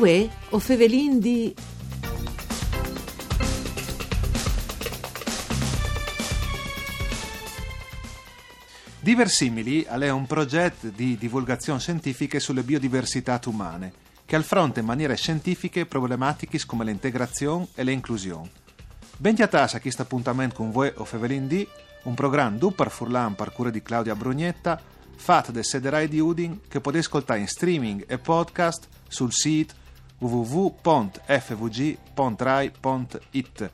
Uè, o fevelin di... Diversimili è un progetto di divulgazione scientifica sulle biodiversità umane, che affronta in maniera scientifiche problematiche come l'integrazione e l'inclusione. Benchiatas a questo appuntamento con voi o Fevelin D, un programma du per Furlan per cura di Claudia Brugnetta, fatto da Sederai di Udin, che potete ascoltare in streaming e podcast sul sito www.fvg.rai.it.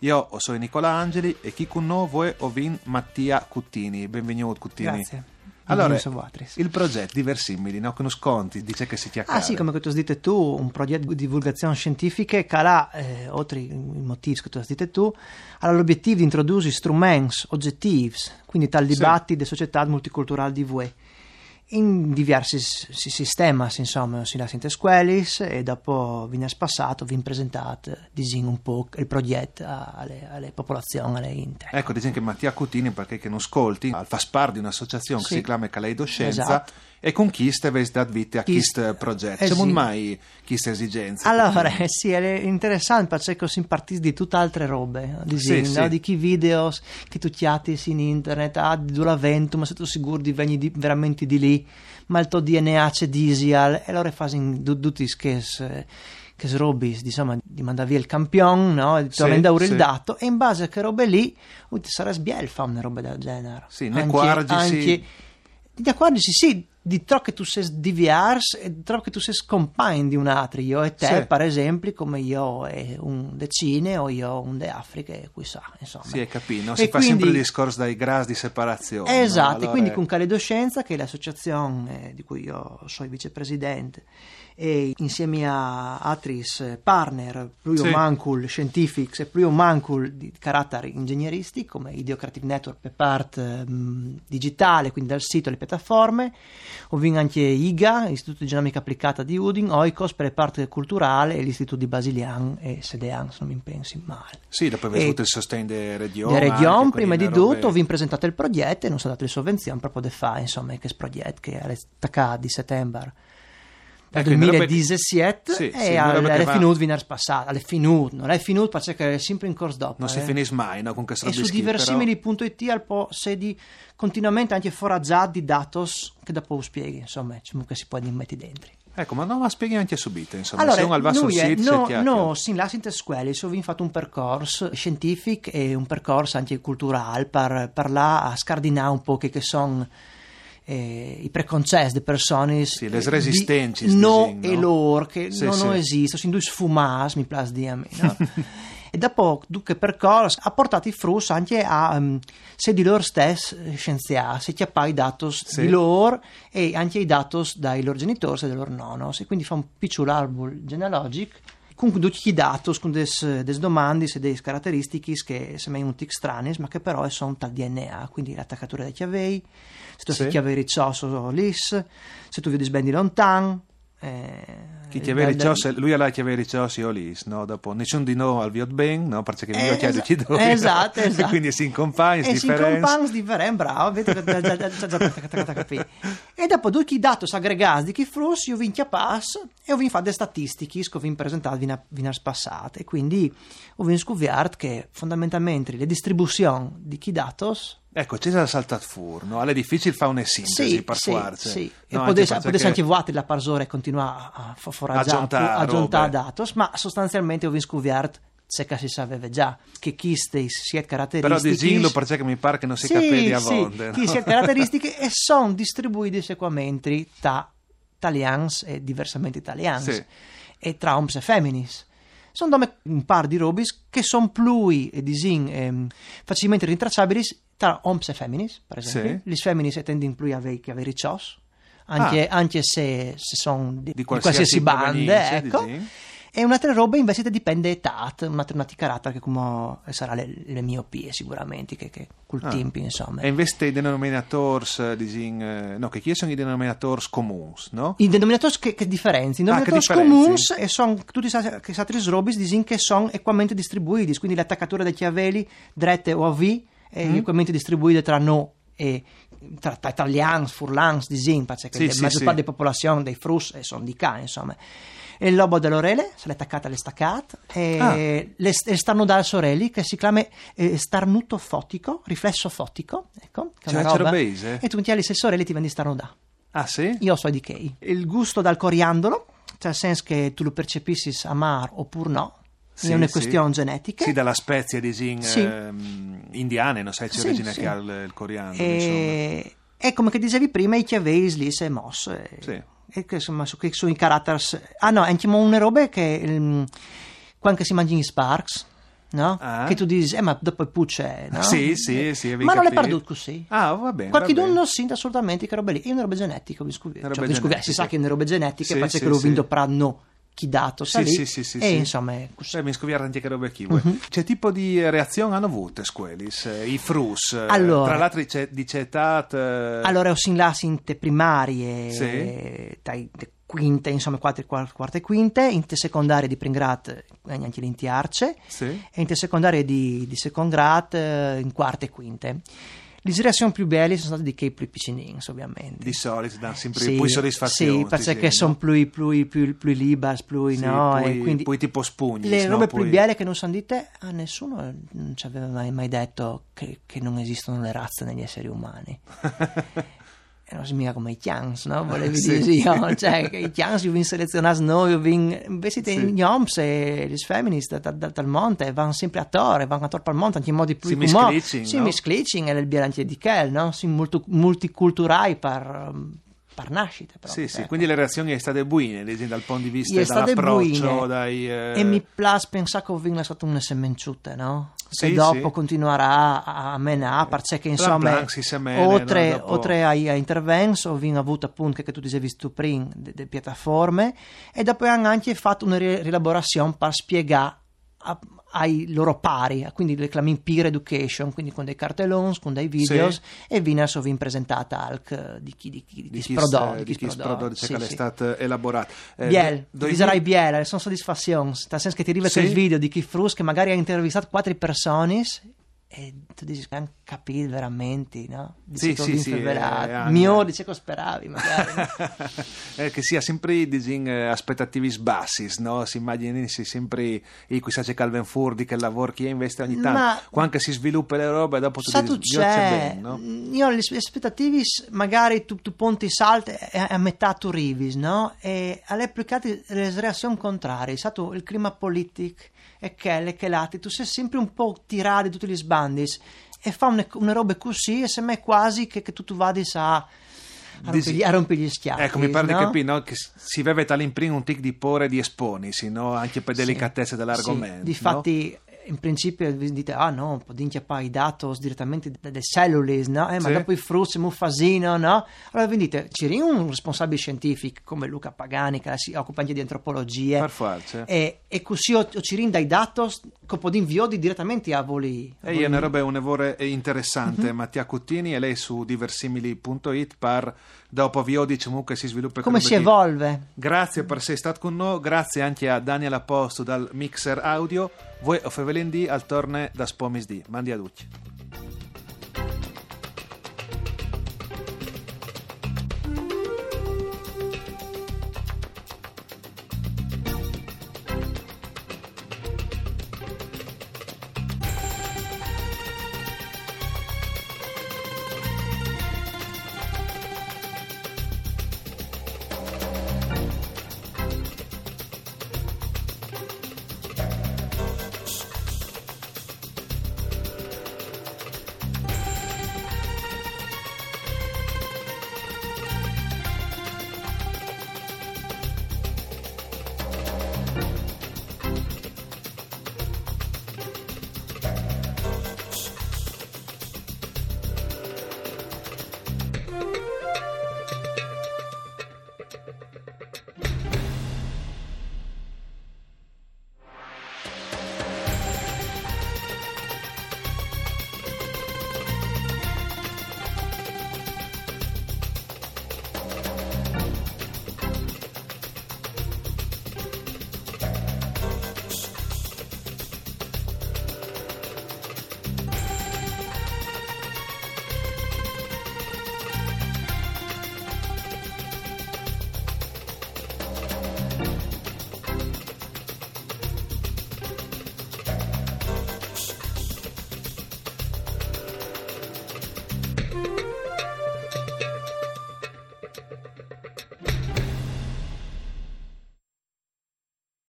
Io sono Nicola Angeli e chi con noi è Ovin Mattia Cuttini. Benvenuto Cuttini. Grazie. Allora, il progetto Diversimili, no? che non sconti, dice che si chiama. Ah sì, come tu hai detto tu, un progetto di divulgazione scientifica che ha, eh, oltre i motivi che tu hai detto tu, ha l'obiettivo di introdurre strumenti oggettivi, quindi tal dibattito della società multiculturale di voi in diversi sistemi, insomma, si lascia in scuole e dopo viene spassato, viene presentato, disegno un po' il progetto alle, alle popolazioni, alle intere. Ecco, dicono che Mattia Cutini, perché che non ascolti, fa parte di un'associazione sì. che si chiama Caleidoscienza esatto. E con chi stai dato vita a questo progetto. Eh, C'è sì. mai queste esigenze? Allora, eh, sì, è interessante perché si partiti di tutte altre robe, disegno, sì, no? di chi video che tu chiati in internet, ah, di due vento, ma se tu sicuro di venire di, veramente di lì ma il tuo DNA c'è disial e allora fai tutti che che robe insomma di mandare via il campione no? di tornare sì, sì. il dato e in base a che robe lì ti sarà sbiel fare una roba del genere sì ne guardi anche, di accorgersi sì di troppo che tu sei diverso e di troppo che tu sei scompagno di un altro io e te sì. per esempio come io e un decine o io un de Africa e qui sa insomma. Sì è capito si e fa quindi, sempre il discorso dai gradi di separazione esatto allora... e quindi con Caledoscienza che è l'associazione di cui io sono il vicepresidente e insieme a altri partner, più sì. mancul scientifici e più mancul di carattere ingegneristico come Ideocrative Network per parte um, digitale, quindi dal sito e le piattaforme, ovvero anche IGA, Istituto di Genomica Applicata di Udin, OICOS per parte culturale e l'Istituto di Basilian e Sedean, se non mi pensi male. Sì, dopo avete avuto il sostegno delle regioni. Le regioni, prima di robe... tutto, vi presentate il progetto e non sono dato le sovvenzioni proprio da fare, insomma, che progetto che è all'attaccato di settembre ecco, 2017 sì, e sì, alle va... finute venerdì passato alle finute non è finute perché è sempre in corso dopo non eh. si finisce mai no, con questo e su diversimili.it al po' sedi continuamente anche forazzati di datos che dopo spieghi insomma che si può mettere dentro. Ecco, ma no, ma spieghi anche subito, insomma, allora, se uno va sul sito... No, no, sin là in scuole, so vi fatto un percorso scientifico e un percorso anche culturale per, per là a scardinare un po' che, che sono eh, i preconcetti di persone sì, le resistenze no e loro che sì, non, sì. esistono sono due sfumati mi piace dire a me no? e dopo che percorso ha portato i frutti anche a um, se di loro stessi eh, scienziati se chiappa i dati sì. di loro e anche i dati dai loro genitori e dai loro nonno e quindi fa un piccolo albero genealogico con tutti i dati, con delle domande e delle caratteristiche che sembrano strane, ma che però sono tal DNA, quindi l'attaccatura dei chiavei, se tu sì. chiavei riccioso lis, se tu vedi sbendi lontano, eh, chi ti aveva ricciosi, lui alla chiave ricciosi o lì, no? Dopo nessuno di noi al viot ben, no? Perché eh, io chiede ci do. Esatto, esatto. quindi si incompagna, si differenza. Si incompagna, differenza, bravo, E dopo due chi dato aggregati di chi flussi, io vi pass e ho vi fare statistiche che ho vi presentato vina, vina spassate. E quindi ho vi scoperto che fondamentalmente le distribuzioni di chi datos Ecco, c'è la saltat fur, no? È difficile fare una sintesi sì, per sì, forza. Sì, no, e potesse, potesse anche vuoti la parsore continua a foraggiare, a giuntare datos, ma sostanzialmente ho scoperto se che si sapeva già che chi si è caratteristiche però di Zinlo perché mi pare che non si sì, capisce a volte sì, no? chi si è caratteristiche e sono distribuiti sequamente tra italiani e diversamente italiani sì. e tra uomini e femminis sono un par di robis che sono più e disin ehm, facilmente rintracciabili tra uomini e femminis, per esempio. Sì. Le femmine tendono più a avere, avere cios, anche, ah. anche se, se sono di, di, qualsiasi, di qualsiasi banda, ecco. E un'altra roba invece dipende da un'altra, un'altra carattere che come sarà le, le miopie sicuramente, che, che col ah. tempo insomma. E invece i denominatori, eh, no, che chi sono i denominatori comuni, no? I denominatori che, che differenzi? I denominatori ah, comuni e sono tutti questi altri robi che sono equamente distribuiti, quindi l'attaccatura dei chiavelli, dritte o a V, e mm. equamente distribuite tra no e tra, tra italiani, furlans, disin, perché Sì, la sì, maggior sì. parte della popolazione dei frus eh, sono di qua, insomma. E il lobo dell'orele, se l'è attaccata alle staccate, e Ah. le, le starnudal sorelli, che si chiama eh, starnuto fotico, riflesso fotico, ecco. che Cioè, c'è roba. E tu ti hai le sorelle ti vendi starnudà. Ah sì? Io so di che. Il gusto dal coriandolo, cioè nel senso che tu lo percepissi amar oppure no, Sì, è una sì. questione genetica. Sì, dalla spezia di zin Sì. ehm, indiane, non sai c'è Sì, origine sì. che ha il, il coriandolo, insomma. E, e come che dicevi prima, i chiaveis lì se mosse. Sì. E che insomma, su, che sono i caratters. Ah no, anche una roba che ehm, quando si mangiano i sparks, no? Ah. Che tu dici, eh ma dopo il pucce, no? Sì, sì, sì, Ma non è capito. perduto così. Ah, va bene. Qualche bene. non sente assolutamente che roba lì. È una roba genetica, roba Cioè, si sa che è una roba genetica, Sì, perché sì, che l'ho sì. vinto per no chi dato sa Sì, lì. sì, sì, sì, e sì. insomma è così. Cioè, mi scoviare anche che robe chi vuoi. C'è tipo di reazione hanno avuto quellis, eh, i frus. eh, Allora. Tra l'altro c'è di cetat. eh, Allora, ho sin là sinte primarie, Sì. eh, de quinte, insomma, quattro, quarte e quinte, in te secondarie di Pringrat, eh, anche in Arce, Sì. e in te secondarie di, di second grad eh, in quarte e quinte. Le reazioni più belle sono state di che più piccinins, ovviamente. Di solito danno sempre Sì, più soddisfazione. Sì, perché sono più, più, più, più liberi, più, Sì, no, poi, e quindi poi tipo spugni. le no? robe Poi- più belle che non sono dite a nessuno non ci aveva mai, mai detto che, che non esistono le razze negli esseri umani. E non si mica come i Chians, no? Volevi Sì. dire, io, cioè, che i Chians io vin selezionati noi, vin, invece Sì. gli homs e gli femminist dal, dal, dal monte vanno sempre a torre, vanno a torre al monte anche in modi più Si misclicing, no? misclicing e il bilancio di Kel, no? Si molto, multiculturali per, um, per nascite. proprio, Sì, sì, ecco. quindi le reazioni sono state buine, dal punto di vista buine. dai... eh, E mi piace pensare che Ovin è stato una semenciute, no? Sì, e dopo sì. continuerà a, a perché Plan insomma, plan si semene, oltre, no? Oltre ai, ai interventi, Ovin ha avuto appunto, che tu dicevi prima, delle piattaforme, e dopo hanno anche fatto una ri- rielaborazione per spiegare a- ai loro pari, quindi le chiamiamo peer education, quindi con dei cartelloni, con dei videos, e viene Ovin presentata al di chi, di chi, di di chi sprodò, di chi sprodò, sì, che sì. stato elaborato. Eh, Biel, do- tu dirai Biel, sono soddisfazioni, nel senso che ti arriva Sì. il video di chi frus che magari ha intervistato quattro persone e tu dici hanno capito veramente, no? Sì, Dice sì, sì, ho eh, Mio dice che speravi magari. Eh, che sia sempre disin, eh, aspettativi bassi, no? Si immagini sempre i qui sa c'è Calvin Furdi che lavora chi investe ogni tanto, Ma- quando si sviluppa le robe dopo tu dici tu "Dio c'è bene", no? io le le aspettative magari tu, tu ponti salti e a metà tu rivis, no? E alle applicate le reazioni contrarie, sa tu il clima politico e che le che lati, tu sei sempre un po' tirato di tutti gli sbandi e fa una, una roba così e se me quasi che, che tu, tu vadi a, a, rompere, gli schiaffi. Ecco, mi pare di no? capire no? che si vede dall'imprimo un tic di pore di esponisi, no? anche per Sì. delicatezza dell'argomento. Sì, difatti, in principio dite, ah no, può poi i dati direttamente dalle cellule, no? Eh, ma Sì. dopo i frutti, muffasino, no? Allora vi dite, c'è un responsabile scientifico come Luca Pagani che si occupa anche di antropologia Per forza. e, e così ho, ho ci dai dati che può inviodi direttamente a voli. E è una roba un evore interessante, Mhm. Mattia Cuttini e lei su diversimili.it per dopo vi diciamo che si sviluppa come si evolve? Grazie per essere stato con noi, grazie anche a Daniel Aposto dal Mixer Audio. Voi o Fevelin D al torne da Spomis D. Mandi a tutti.